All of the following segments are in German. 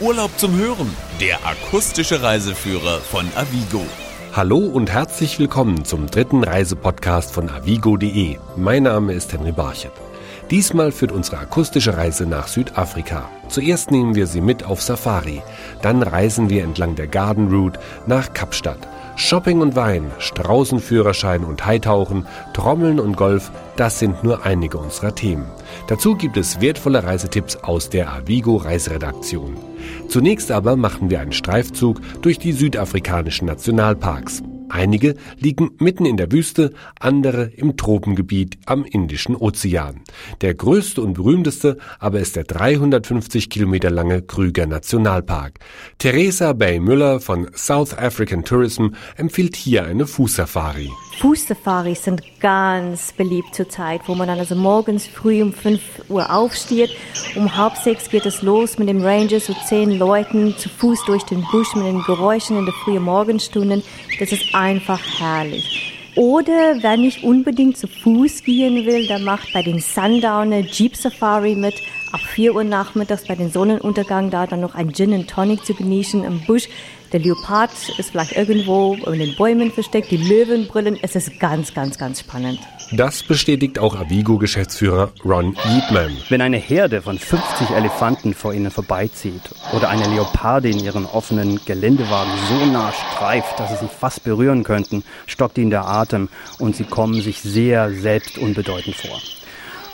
Urlaub zum Hören, der akustische Reiseführer von Avigo. Hallo und herzlich willkommen zum dritten Reisepodcast von avigo.de. Mein Name ist Henry Barchet. Diesmal führt unsere akustische Reise nach Südafrika. Zuerst nehmen wir Sie mit auf Safari, dann reisen wir entlang der Garden Route nach Kapstadt. Shopping und Wein, Straußenführerschein und Heitauchen, Trommeln und Golf, das sind nur einige unserer Themen. Dazu gibt es wertvolle Reisetipps aus der Avigo Reiseredaktion. Zunächst aber machen wir einen Streifzug durch die südafrikanischen Nationalparks. Einige liegen mitten in der Wüste, andere im Tropengebiet am Indischen Ozean. Der größte und berühmteste aber ist der 350 Kilometer lange Krüger Nationalpark. Theresa Bay Müller von South African Tourism empfiehlt hier eine Fußsafari. Fußsafaris sind ganz beliebt zurzeit, wo man dann also morgens früh um 5 Uhr aufsteht. Um halb sechs geht es los mit dem Ranger, so zehn Leuten zu Fuß durch den Busch mit den Geräuschen in der frühen Morgenstunden. Das ist einfach herrlich. Oder wer nicht unbedingt zu Fuß gehen will, der macht bei den Sundowner Jeep Safari mit. Ab 4 Uhr nachmittags bei den Sonnenuntergang da dann noch ein Gin and Tonic zu genießen im Busch. Der Leopard ist vielleicht irgendwo in den Bäumen versteckt, die Löwenbrillen. Es ist ganz, ganz, ganz spannend. Das bestätigt auch Avigo-Geschäftsführer Ron Yeatman. Wenn eine Herde von 50 Elefanten vor ihnen vorbeizieht oder eine Leoparde in ihren offenen Geländewagen so nah streift, dass sie sich fast berühren könnten, stockt ihnen der Atem und sie kommen sich sehr selbst unbedeutend vor.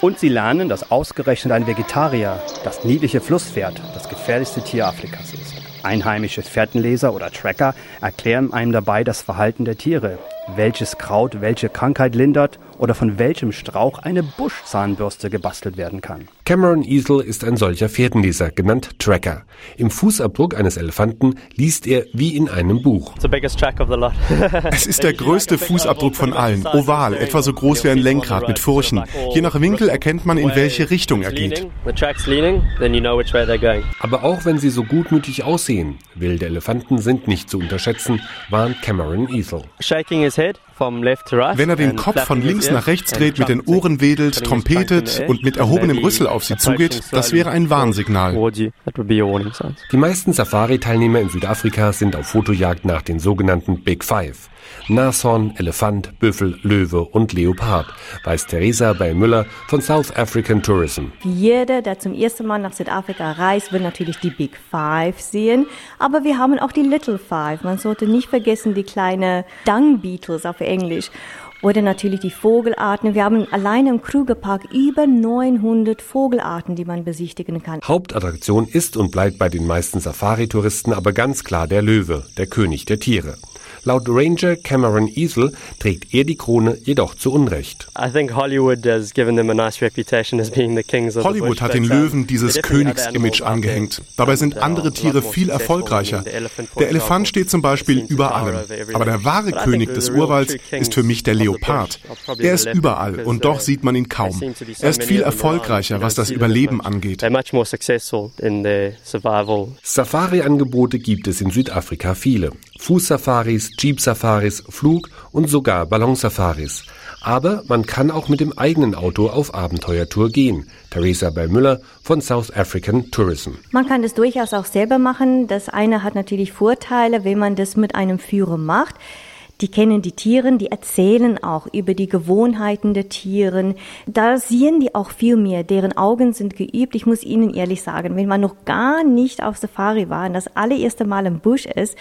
Und sie lernen, dass ausgerechnet ein Vegetarier, das niedliche Flusspferd, das gefährlichste Tier Afrikas ist. Einheimische Fährtenleser oder Tracker erklären einem dabei das Verhalten der Tiere, welches Kraut welche Krankheit lindert oder von welchem Strauch eine Buschzahnbürste gebastelt werden kann. Cameron Easel ist ein solcher Pferdenleser, genannt Tracker. Im Fußabdruck eines Elefanten liest er wie in einem Buch. es ist der größte Fußabdruck von allen, oval, etwa so groß wie ein Lenkrad mit Furchen. Je nach Winkel erkennt man, in welche Richtung er geht. Aber auch wenn sie so gutmütig aussehen, wilde Elefanten sind nicht zu unterschätzen, warnt Cameron Easel. Wenn er den Kopf von links nach rechts dreht, mit den Ohren wedelt, trompetet und mit erhobenem Rüssel auf sie zugeht, das wäre ein Warnsignal. Die meisten Safari-Teilnehmer in Südafrika sind auf Fotojagd nach den sogenannten Big Five. Nashorn, Elefant, Büffel, Löwe und Leopard, weiß Theresa bei Müller von South African Tourism. Jeder, der zum ersten Mal nach Südafrika reist, will natürlich die Big Five sehen, aber wir haben auch die Little Five. Man sollte nicht vergessen die kleine Dung Beetles auf Englisch. Oder natürlich die Vogelarten. Wir haben alleine im Krügerpark über 900 Vogelarten, die man besichtigen kann. Hauptattraktion ist und bleibt bei den meisten Safari-Touristen aber ganz klar der Löwe, der König der Tiere. Laut Ranger Cameron Easel trägt er die Krone jedoch zu Unrecht. Hollywood hat den Löwen dieses Königsimage angehängt. Dabei sind andere Tiere viel erfolgreicher. Der Elefant steht zum Beispiel über allem. Aber der wahre König des Urwalds ist für mich der Leopard. Er ist überall und doch sieht man ihn kaum. Er ist viel erfolgreicher, was das Überleben angeht. Safari-Angebote gibt es in Südafrika viele. Fußsafaris, Jeep-Safaris, Flug- und sogar Ballonsafaris. Aber man kann auch mit dem eigenen Auto auf Abenteuertour gehen. Theresa Bell-Müller von South African Tourism. Man kann das durchaus auch selber machen. Das eine hat natürlich Vorteile, wenn man das mit einem Führer macht. Die kennen die Tiere, die erzählen auch über die Gewohnheiten der Tiere. Da sehen die auch viel mehr. Deren Augen sind geübt. Ich muss Ihnen ehrlich sagen, wenn man noch gar nicht auf Safari war und das allererste Mal im Busch ist,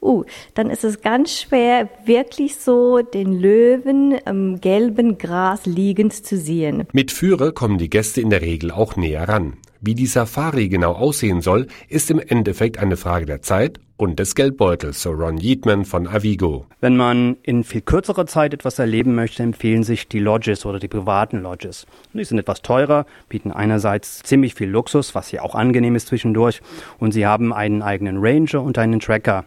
uh, dann ist es ganz schwer, wirklich so den Löwen im gelben Gras liegend zu sehen. Mit Führer kommen die Gäste in der Regel auch näher ran. Wie die Safari genau aussehen soll, ist im Endeffekt eine Frage der Zeit und des Geldbeutels, so Ron Yeatman von Avigo. Wenn man in viel kürzerer Zeit etwas erleben möchte, empfehlen sich die Lodges oder die privaten Lodges. Die sind etwas teurer, bieten einerseits ziemlich viel Luxus, was ja auch angenehm ist zwischendurch, und sie haben einen eigenen Ranger und einen Tracker.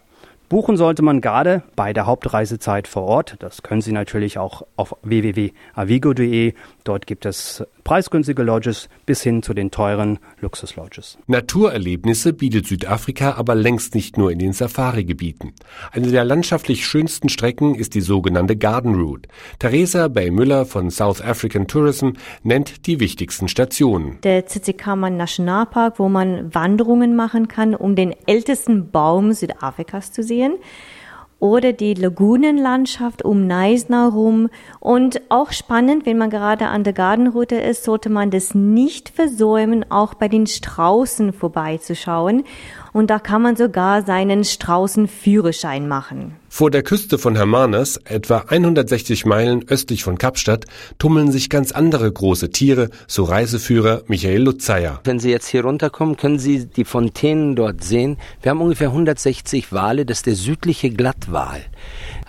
Buchen sollte man gerade bei der Hauptreisezeit vor Ort. Das können Sie natürlich auch auf www.avigo.de. Dort gibt es preisgünstige Lodges bis hin zu den teuren Luxuslodges. Naturerlebnisse bietet Südafrika aber längst nicht nur in den Safari-Gebieten. Eine der landschaftlich schönsten Strecken ist die sogenannte Garden Route. Theresa Bay Müller von South African Tourism nennt die wichtigsten Stationen. Der Tsitsikamma Nationalpark, wo man Wanderungen machen kann, um den ältesten Baum Südafrikas zu sehen oder die Lagunenlandschaft um Neisner rum. Und auch spannend, wenn man gerade an der Gartenroute ist, sollte man das nicht versäumen, auch bei den Straußen vorbeizuschauen. Und da kann man sogar seinen Straußenführerschein machen. Vor der Küste von Hermanus, etwa 160 Meilen östlich von Kapstadt, tummeln sich ganz andere große Tiere, so Reiseführer Michael Lutzeyer. Wenn Sie jetzt hier runterkommen, können Sie die Fontänen dort sehen. Wir haben ungefähr 160 Wale, das ist der südliche Glattwal.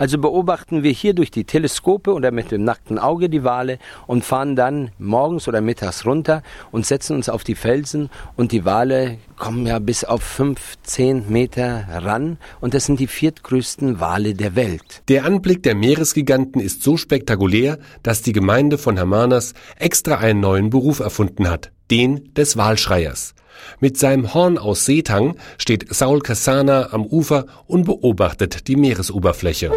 Also beobachten wir hier durch die Teleskope oder mit dem nackten Auge die Wale und fahren dann morgens oder mittags runter und setzen uns auf die Felsen und die Wale kommen ja bis auf 15 Meter ran und das sind die viertgrößten Wale der Welt. Der Anblick der Meeresgiganten ist so spektakulär, dass die Gemeinde von Hermanas extra einen neuen Beruf erfunden hat, den des Walschreiers. Mit seinem Horn aus Seetang steht Saul Cassana am Ufer und beobachtet die Meeresoberfläche.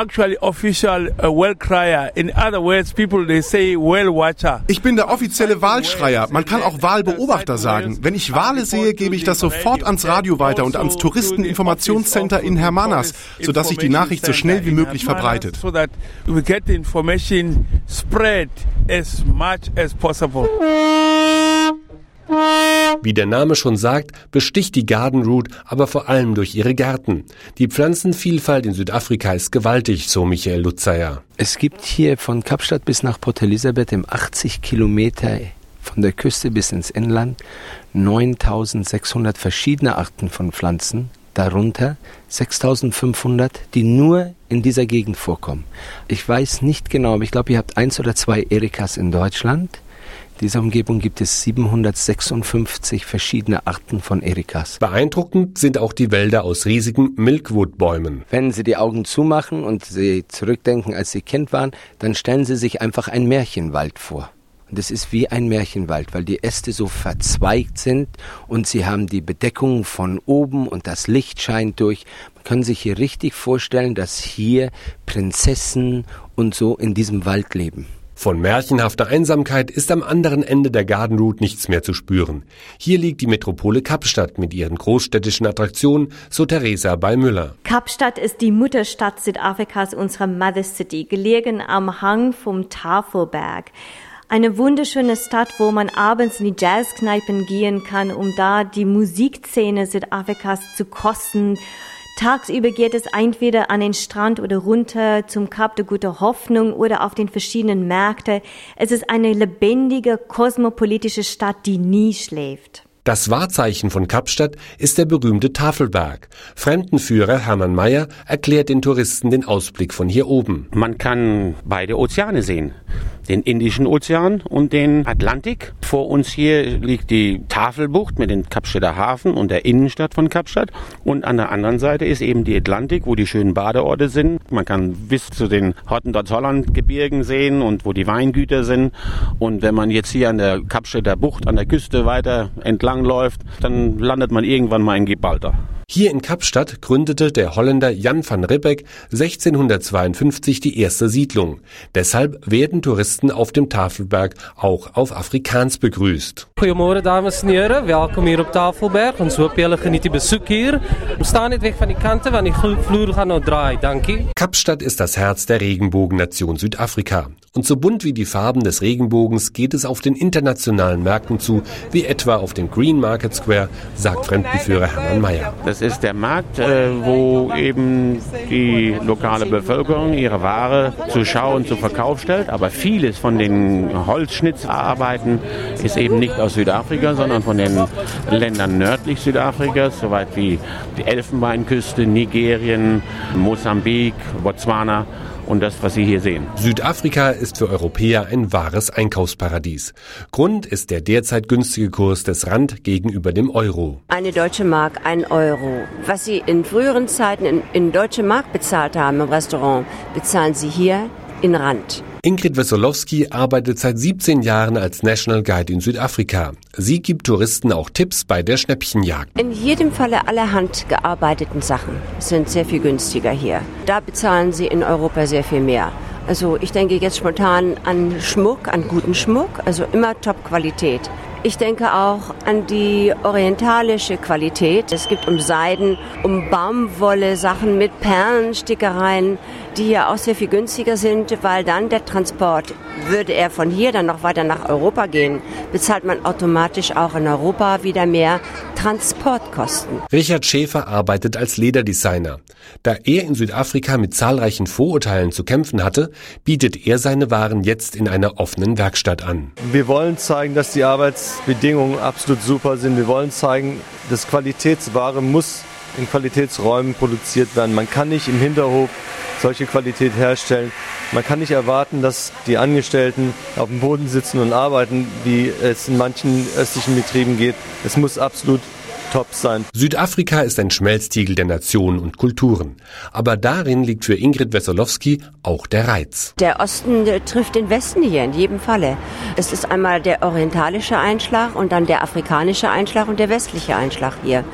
Actually, official uh, well crier. In other words, people they say well watcher. Ich bin der offizielle Wahlschreier. Man kann auch Wahlbeobachter sagen. Wenn ich Wale sehe, gebe ich das sofort ans Radio weiter und ans Touristeninformationscenter in Hermanas, sodass sich die Nachricht so schnell wie möglich verbreitet. So that we get the information spread as much as possible. Wie der Name schon sagt, besticht die Garden Route aber vor allem durch ihre Gärten. Die Pflanzenvielfalt in Südafrika ist gewaltig, so Michael Lutzeyer. Es gibt hier von Kapstadt bis nach Port Elizabeth im 80 Kilometer von der Küste bis ins Inland 9600 verschiedene Arten von Pflanzen, darunter 6500, die nur in dieser Gegend vorkommen. Ich weiß nicht genau, aber ich glaube, ihr habt eins oder zwei Erikas in Deutschland dieser Umgebung gibt es 756 verschiedene Arten von Erikas. Beeindruckend sind auch die Wälder aus riesigen Milkwood-Bäumen. Wenn Sie die Augen zumachen und Sie zurückdenken, als Sie Kind waren, dann stellen Sie sich einfach einen Märchenwald vor. Und es ist wie ein Märchenwald, weil die Äste so verzweigt sind und sie haben die Bedeckung von oben und das Licht scheint durch. Man kann sich hier richtig vorstellen, dass hier Prinzessen und so in diesem Wald leben. Von märchenhafter Einsamkeit ist am anderen Ende der Garden Route nichts mehr zu spüren. Hier liegt die Metropole Kapstadt mit ihren großstädtischen Attraktionen, so Theresa bei Müller. Kapstadt ist die Mutterstadt Südafrikas, unsere Mother City, gelegen am Hang vom Tafelberg. Eine wunderschöne Stadt, wo man abends in die Jazzkneipen gehen kann, um da die Musikszene Südafrikas zu kosten Tagsüber geht es entweder an den Strand oder runter zum Kap der Gute Hoffnung oder auf den verschiedenen Märkten. Es ist eine lebendige, kosmopolitische Stadt, die nie schläft. Das Wahrzeichen von Kapstadt ist der berühmte Tafelberg. Fremdenführer Hermann Mayer erklärt den Touristen den Ausblick von hier oben. Man kann beide Ozeane sehen den Indischen Ozean und den Atlantik. Vor uns hier liegt die Tafelbucht mit dem Kapstädter Hafen und der Innenstadt von Kapstadt. Und an der anderen Seite ist eben die Atlantik, wo die schönen Badeorte sind. Man kann bis zu den Hottentots-Holland-Gebirgen sehen und wo die Weingüter sind. Und wenn man jetzt hier an der Kapstädter Bucht an der Küste weiter entlang läuft, dann landet man irgendwann mal in Gibraltar. Hier in Kapstadt gründete der Holländer Jan van Ribbeck 1652 die erste Siedlung. Deshalb werden Touristen auf dem Tafelberg auch auf Afrikaans begrüßt. Goedemorgen dames en heren, welkom hier op Tafelberg. Ons hoop jullie geniet die bezoek hier. We staan niet weg van die kanten, want die vloer gaan nou draaien, dankie. Kapstadt ist das Herz der Regenbogennation Südafrika. Und so bunt wie die Farben des Regenbogens geht es auf den internationalen Märkten zu, wie etwa auf dem Green Market Square, sagt Fremdenführer Hermann Mayer. Das ist der Markt, äh, wo eben die lokale Bevölkerung ihre Ware zu Schau und zu Verkauf stellt. Aber vieles von den Holzschnitzarbeiten ist eben nicht aus Südafrika, sondern von den Ländern nördlich Südafrikas, soweit wie die Elfenbeinküste, Nigerien, Mosambik, Botswana und das, was Sie hier sehen. Südafrika ist für Europäer ein wahres Einkaufsparadies. Grund ist der derzeit günstige Kurs des Rand gegenüber dem Euro. Eine deutsche Mark, ein Euro. Was Sie in früheren Zeiten in, in deutsche Mark bezahlt haben im Restaurant, bezahlen Sie hier in Rand. Ingrid Wesolowski arbeitet seit 17 Jahren als National Guide in Südafrika. Sie gibt Touristen auch Tipps bei der Schnäppchenjagd. In jedem Falle allerhand gearbeiteten Sachen sind sehr viel günstiger hier. Da bezahlen sie in Europa sehr viel mehr. Also ich denke jetzt spontan an Schmuck, an guten Schmuck, also immer Top-Qualität. Ich denke auch an die orientalische Qualität. Es gibt um Seiden, um Baumwolle, Sachen mit Perlenstickereien, die ja auch sehr viel günstiger sind, weil dann der Transport, würde er von hier dann noch weiter nach Europa gehen, bezahlt man automatisch auch in Europa wieder mehr Transportkosten. Richard Schäfer arbeitet als Lederdesigner. Da er in Südafrika mit zahlreichen Vorurteilen zu kämpfen hatte, bietet er seine Waren jetzt in einer offenen Werkstatt an. Wir wollen zeigen, dass die Arbeitsbedingungen absolut super sind. Wir wollen zeigen, dass Qualitätsware muss in Qualitätsräumen produziert werden. Man kann nicht im Hinterhof solche Qualität herstellen. Man kann nicht erwarten, dass die Angestellten auf dem Boden sitzen und arbeiten, wie es in manchen östlichen Betrieben geht. Es muss absolut top sein. Südafrika ist ein Schmelztiegel der Nationen und Kulturen. Aber darin liegt für Ingrid Wesolowski auch der Reiz. Der Osten trifft den Westen hier in jedem Falle. Es ist einmal der orientalische Einschlag und dann der afrikanische Einschlag und der westliche Einschlag hier,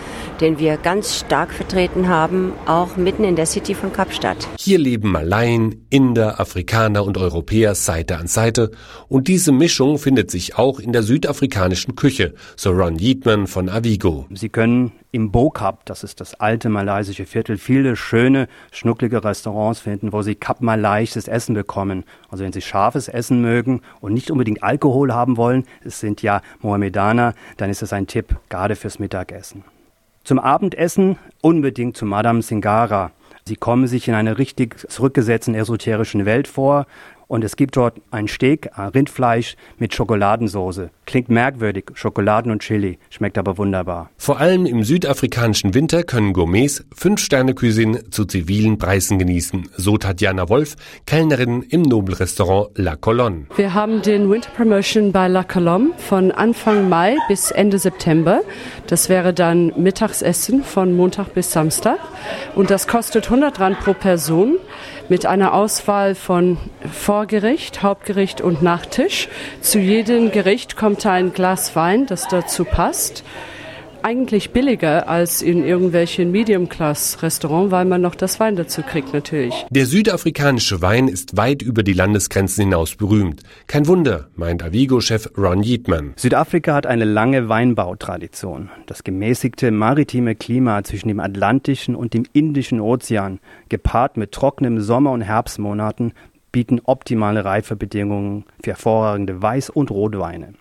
den wir ganz stark vertreten haben, auch mitten in der City von Kapstadt. Hier leben Malaien, Inder, Afrikaner und Europäer Seite an Seite und diese Mischung findet sich auch in der südafrikanischen Küche, so Ron Yeatman von Avigo. Sie können im Bokap, das ist das alte malaysische Viertel, viele schöne, schnucklige Restaurants finden, wo Sie Kap malaysisches Essen bekommen. Also wenn Sie scharfes Essen mögen und nicht unbedingt Alkohol haben wollen, es sind ja Mohammedaner, dann ist es ein Tipp, gerade fürs Mittagessen. Zum Abendessen unbedingt zu Madame Singara. Sie kommen sich in einer richtig zurückgesetzten esoterischen Welt vor und es gibt dort ein Steak, ein Rindfleisch mit Schokoladensoße. Klingt merkwürdig, Schokoladen und Chili, schmeckt aber wunderbar. Vor allem im südafrikanischen Winter können Gourmets Fünf-Sterne-Cuisine zu zivilen Preisen genießen, so Tatjana Wolf, Kellnerin im Nobelrestaurant La Colonne. Wir haben den Winter Promotion bei La Colombe von Anfang Mai bis Ende September. Das wäre dann Mittagsessen von Montag bis Samstag und das kostet 100 Rand pro Person mit einer Auswahl von Vorgericht, Hauptgericht und Nachtisch. Zu jedem Gericht kommt ein Glas Wein, das dazu passt. Eigentlich billiger als in irgendwelchen Medium-Class-Restaurants, weil man noch das Wein dazu kriegt natürlich. Der südafrikanische Wein ist weit über die Landesgrenzen hinaus berühmt. Kein Wunder, meint Avigo-Chef Ron Yeatman. Südafrika hat eine lange Weinbautradition. Das gemäßigte maritime Klima zwischen dem Atlantischen und dem Indischen Ozean, gepaart mit trockenem Sommer- und Herbstmonaten, bieten optimale Reifebedingungen für hervorragende Weiß- und Rotweine.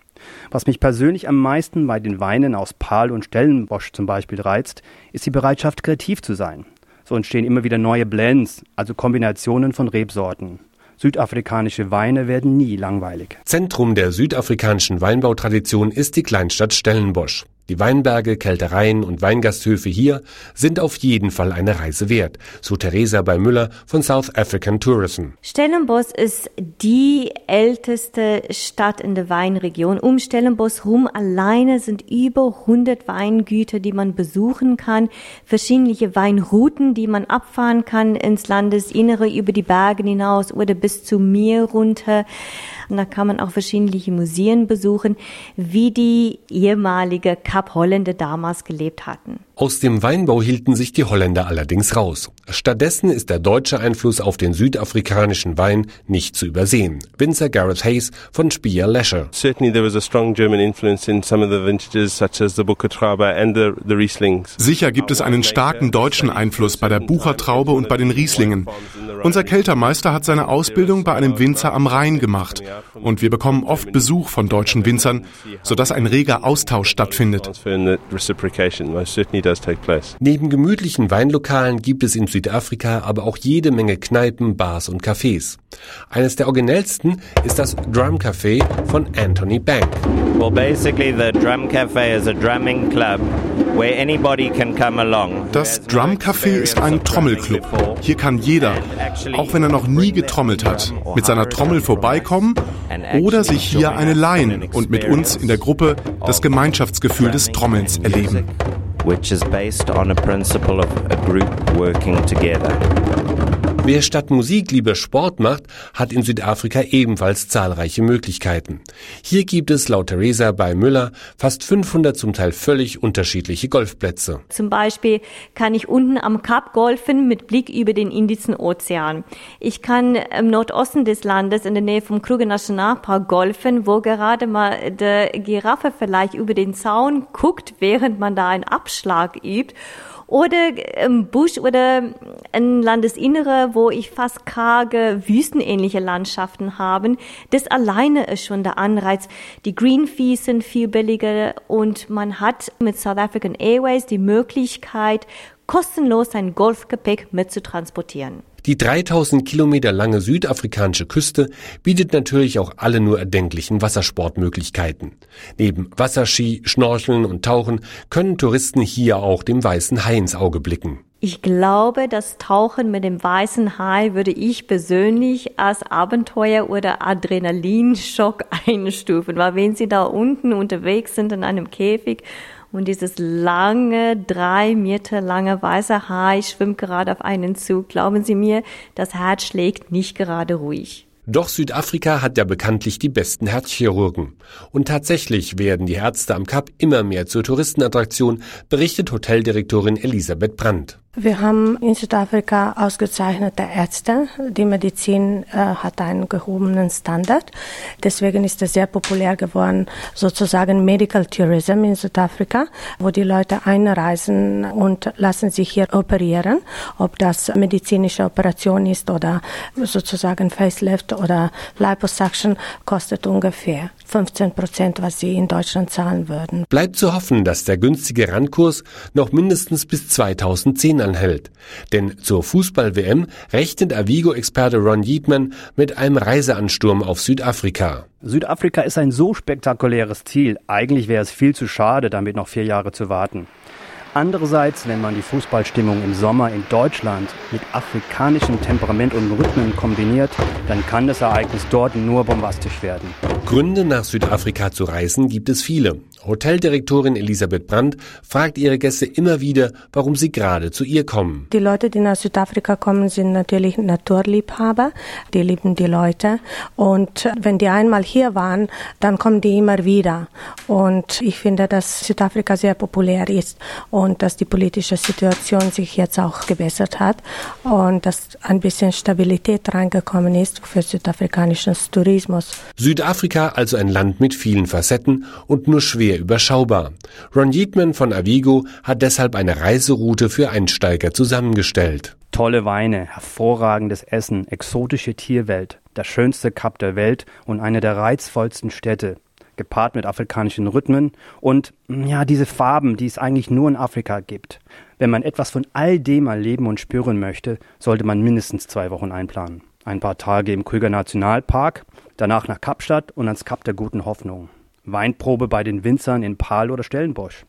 Was mich persönlich am meisten bei den Weinen aus Pahl und Stellenbosch zum Beispiel reizt, ist die Bereitschaft, kreativ zu sein. So entstehen immer wieder neue Blends, also Kombinationen von Rebsorten. Südafrikanische Weine werden nie langweilig. Zentrum der südafrikanischen Weinbautradition ist die Kleinstadt Stellenbosch. Die Weinberge, Kältereien und Weingasthöfe hier sind auf jeden Fall eine Reise wert, so Theresa bei Müller von South African Tourism. Stellenbosch ist die älteste Stadt in der Weinregion. Um Stellenbosch rum alleine sind über 100 Weingüter, die man besuchen kann, verschiedene Weinrouten, die man abfahren kann ins Landesinnere, über die Berge hinaus oder bis zum Meer runter. Und da kann man auch verschiedene Museen besuchen, wie die ehemalige Kap-Holländer damals gelebt hatten. Aus dem Weinbau hielten sich die Holländer allerdings raus. Stattdessen ist der deutsche Einfluss auf den südafrikanischen Wein nicht zu übersehen. Winzer Gareth Hayes von Spier Leisure. Certainly there was a strong German influence in some of the vintages such as the Buchertraube and the, the Rieslings. Sicher gibt es einen starken deutschen Einfluss bei der Buchertraube und bei den Rieslingen. Unser Keltermeister hat seine Ausbildung bei einem Winzer am Rhein gemacht und wir bekommen oft Besuch von deutschen Winzern, sodass ein reger Austausch stattfindet. Neben gemütlichen Weinlokalen gibt es in Südafrika aber auch jede Menge Kneipen, Bars und Cafés. Eines der originellsten ist das Drum Café von Anthony Bank. Well, basically the Drum Café is a drumming club where anybody can come along. Das Drum Café ist ein Trommelclub. Hier kann jeder, auch wenn er noch nie getrommelt hat, mit seiner Trommel vorbeikommen oder sich hier eine leihen und mit uns in der Gruppe das Gemeinschaftsgefühl des Trommelns erleben. Which is based on a principle of a group working together. Wer statt Musik lieber Sport macht, hat in Südafrika ebenfalls zahlreiche Möglichkeiten. Hier gibt es laut Theresa bei Müller fast 500 zum Teil völlig unterschiedliche Golfplätze. Zum Beispiel kann ich unten am Kap golfen mit Blick über den Indischen Ozean. Ich kann im Nordosten des Landes in der Nähe vom Kruger Nationalpark golfen, wo gerade mal der Giraffe vielleicht über den Zaun guckt, während man da einen Abschlag übt oder im Busch oder ein Landesinnere, wo ich fast karge, wüstenähnliche Landschaften haben. Das alleine ist schon der Anreiz. Die Green Fees sind viel billiger und man hat mit South African Airways die Möglichkeit, kostenlos sein Golfgepäck mitzutransportieren. Die 3000 Kilometer lange südafrikanische Küste bietet natürlich auch alle nur erdenklichen Wassersportmöglichkeiten. Neben Wasserski, Schnorcheln und Tauchen können Touristen hier auch dem weißen Hai ins Auge blicken. Ich glaube, das Tauchen mit dem weißen Hai würde ich persönlich als Abenteuer oder Adrenalinschock einstufen, weil wenn Sie da unten unterwegs sind in einem Käfig und dieses lange, drei Meter lange weiße Hai schwimmt gerade auf einen zu. Glauben Sie mir, das Herz schlägt nicht gerade ruhig. Doch Südafrika hat ja bekanntlich die besten Herzchirurgen. Und tatsächlich werden die Ärzte am Kap immer mehr zur Touristenattraktion, berichtet Hoteldirektorin Elisabeth Brandt. Wir haben in Südafrika ausgezeichnete Ärzte. Die Medizin äh, hat einen gehobenen Standard. Deswegen ist es sehr populär geworden, sozusagen Medical Tourism in Südafrika, wo die Leute einreisen und lassen sich hier operieren. Ob das medizinische Operation ist oder sozusagen Facelift oder Liposuction, kostet ungefähr 15 Prozent, was sie in Deutschland zahlen würden. Bleibt zu hoffen, dass der günstige Randkurs noch mindestens bis 2010 anhält. Denn zur Fußball-WM rechnet Avigo-Experte Ron Yeatman mit einem Reiseansturm auf Südafrika. Südafrika ist ein so spektakuläres Ziel. Eigentlich wäre es viel zu schade, damit noch vier Jahre zu warten. Andererseits, wenn man die Fußballstimmung im Sommer in Deutschland mit afrikanischem Temperament und Rhythmen kombiniert, dann kann das Ereignis dort nur bombastisch werden. Gründe nach Südafrika zu reisen gibt es viele. Hoteldirektorin Elisabeth Brandt fragt ihre Gäste immer wieder, warum sie gerade zu ihr kommen. Die Leute, die nach Südafrika kommen, sind natürlich Naturliebhaber. Die lieben die Leute. Und wenn die einmal hier waren, dann kommen die immer wieder. Und ich finde, dass Südafrika sehr populär ist und dass die politische Situation sich jetzt auch gebessert hat und dass ein bisschen Stabilität reingekommen ist für südafrikanischen Tourismus. Südafrika also ein Land mit vielen Facetten und nur schwer überschaubar. Ron Yeatman von Avigo hat deshalb eine Reiseroute für Einsteiger zusammengestellt. Tolle Weine, hervorragendes Essen, exotische Tierwelt, das schönste Kap der Welt und eine der reizvollsten Städte gepaart mit afrikanischen Rhythmen und ja, diese Farben, die es eigentlich nur in Afrika gibt. Wenn man etwas von all dem erleben und spüren möchte, sollte man mindestens zwei Wochen einplanen. Ein paar Tage im Krüger Nationalpark, danach nach Kapstadt und ans Kap der Guten Hoffnung. Weinprobe bei den Winzern in Pal oder Stellenbosch.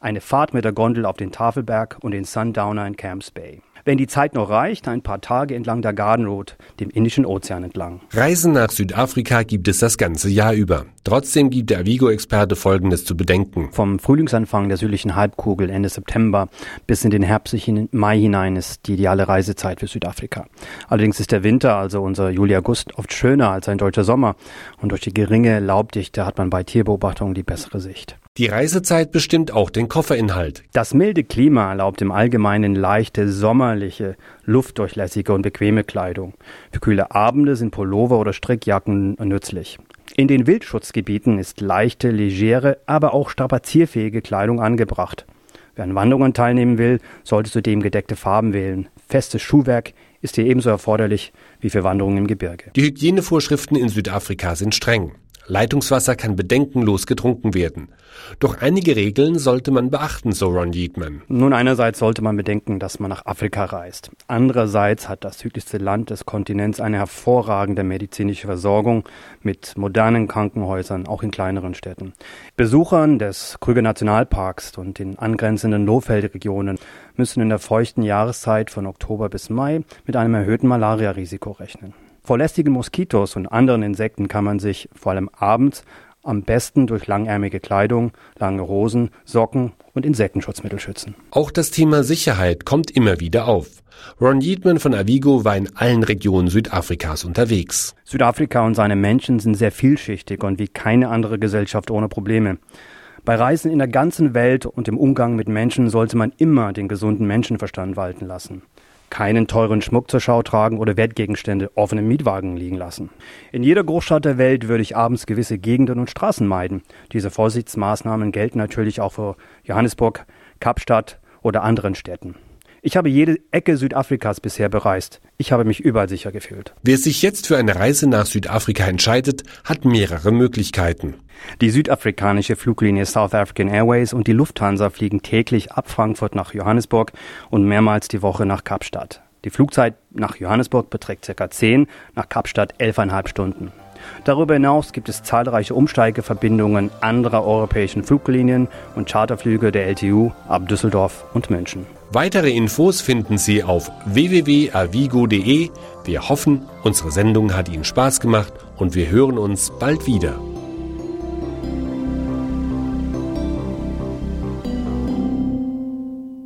Eine Fahrt mit der Gondel auf den Tafelberg und den Sundowner in Camps Bay wenn die Zeit noch reicht, ein paar Tage entlang der Garden Road, dem Indischen Ozean entlang. Reisen nach Südafrika gibt es das ganze Jahr über. Trotzdem gibt der Avigo-Experte Folgendes zu bedenken. Vom Frühlingsanfang der südlichen Halbkugel Ende September bis in den herbstlichen Mai hinein ist die ideale Reisezeit für Südafrika. Allerdings ist der Winter, also unser Juli-August, oft schöner als ein deutscher Sommer und durch die geringe Laubdichte hat man bei Tierbeobachtungen die bessere Sicht. Die Reisezeit bestimmt auch den Kofferinhalt. Das milde Klima erlaubt im Allgemeinen leichte, sommerliche, luftdurchlässige und bequeme Kleidung. Für kühle Abende sind Pullover oder Strickjacken nützlich. In den Wildschutzgebieten ist leichte, legere, aber auch strapazierfähige Kleidung angebracht. Wer an Wanderungen teilnehmen will, sollte zudem gedeckte Farben wählen. Festes Schuhwerk ist hier ebenso erforderlich wie für Wanderungen im Gebirge. Die Hygienevorschriften in Südafrika sind streng. Leitungswasser kann bedenkenlos getrunken werden. Doch einige Regeln sollte man beachten, so Ron Yeatman. Nun, einerseits sollte man bedenken, dass man nach Afrika reist. Andererseits hat das südlichste Land des Kontinents eine hervorragende medizinische Versorgung mit modernen Krankenhäusern, auch in kleineren Städten. Besuchern des Krüger Nationalparks und den angrenzenden Lohfeldregionen müssen in der feuchten Jahreszeit von Oktober bis Mai mit einem erhöhten Malariarisiko rechnen. Vor lästigen Moskitos und anderen Insekten kann man sich vor allem abends Am besten durch langärmige Kleidung, lange Hosen, Socken und Insektenschutzmittel schützen. Auch das Thema Sicherheit kommt immer wieder auf. Ron Yeatman von Avigo war in allen Regionen Südafrikas unterwegs. Südafrika und seine Menschen sind sehr vielschichtig und wie keine andere Gesellschaft ohne Probleme. Bei Reisen in der ganzen Welt und im Umgang mit Menschen sollte man immer den gesunden Menschenverstand walten lassen keinen teuren Schmuck zur Schau tragen oder Wertgegenstände offen im Mietwagen liegen lassen. In jeder Großstadt der Welt würde ich abends gewisse Gegenden und Straßen meiden. Diese Vorsichtsmaßnahmen gelten natürlich auch für Johannesburg, Kapstadt oder anderen Städten. Ich habe jede Ecke Südafrikas bisher bereist. Ich habe mich überall sicher gefühlt. Wer sich jetzt für eine Reise nach Südafrika entscheidet, hat mehrere Möglichkeiten. Die südafrikanische Fluglinie South African Airways und die Lufthansa fliegen täglich ab Frankfurt nach Johannesburg und mehrmals die Woche nach Kapstadt. Die Flugzeit nach Johannesburg beträgt ca. 10, nach Kapstadt 11,5 Stunden. Darüber hinaus gibt es zahlreiche Umsteigeverbindungen anderer europäischen Fluglinien und Charterflüge der LTU ab Düsseldorf und München. Weitere Infos finden Sie auf www.avigo.de. Wir hoffen, unsere Sendung hat Ihnen Spaß gemacht und wir hören uns bald wieder.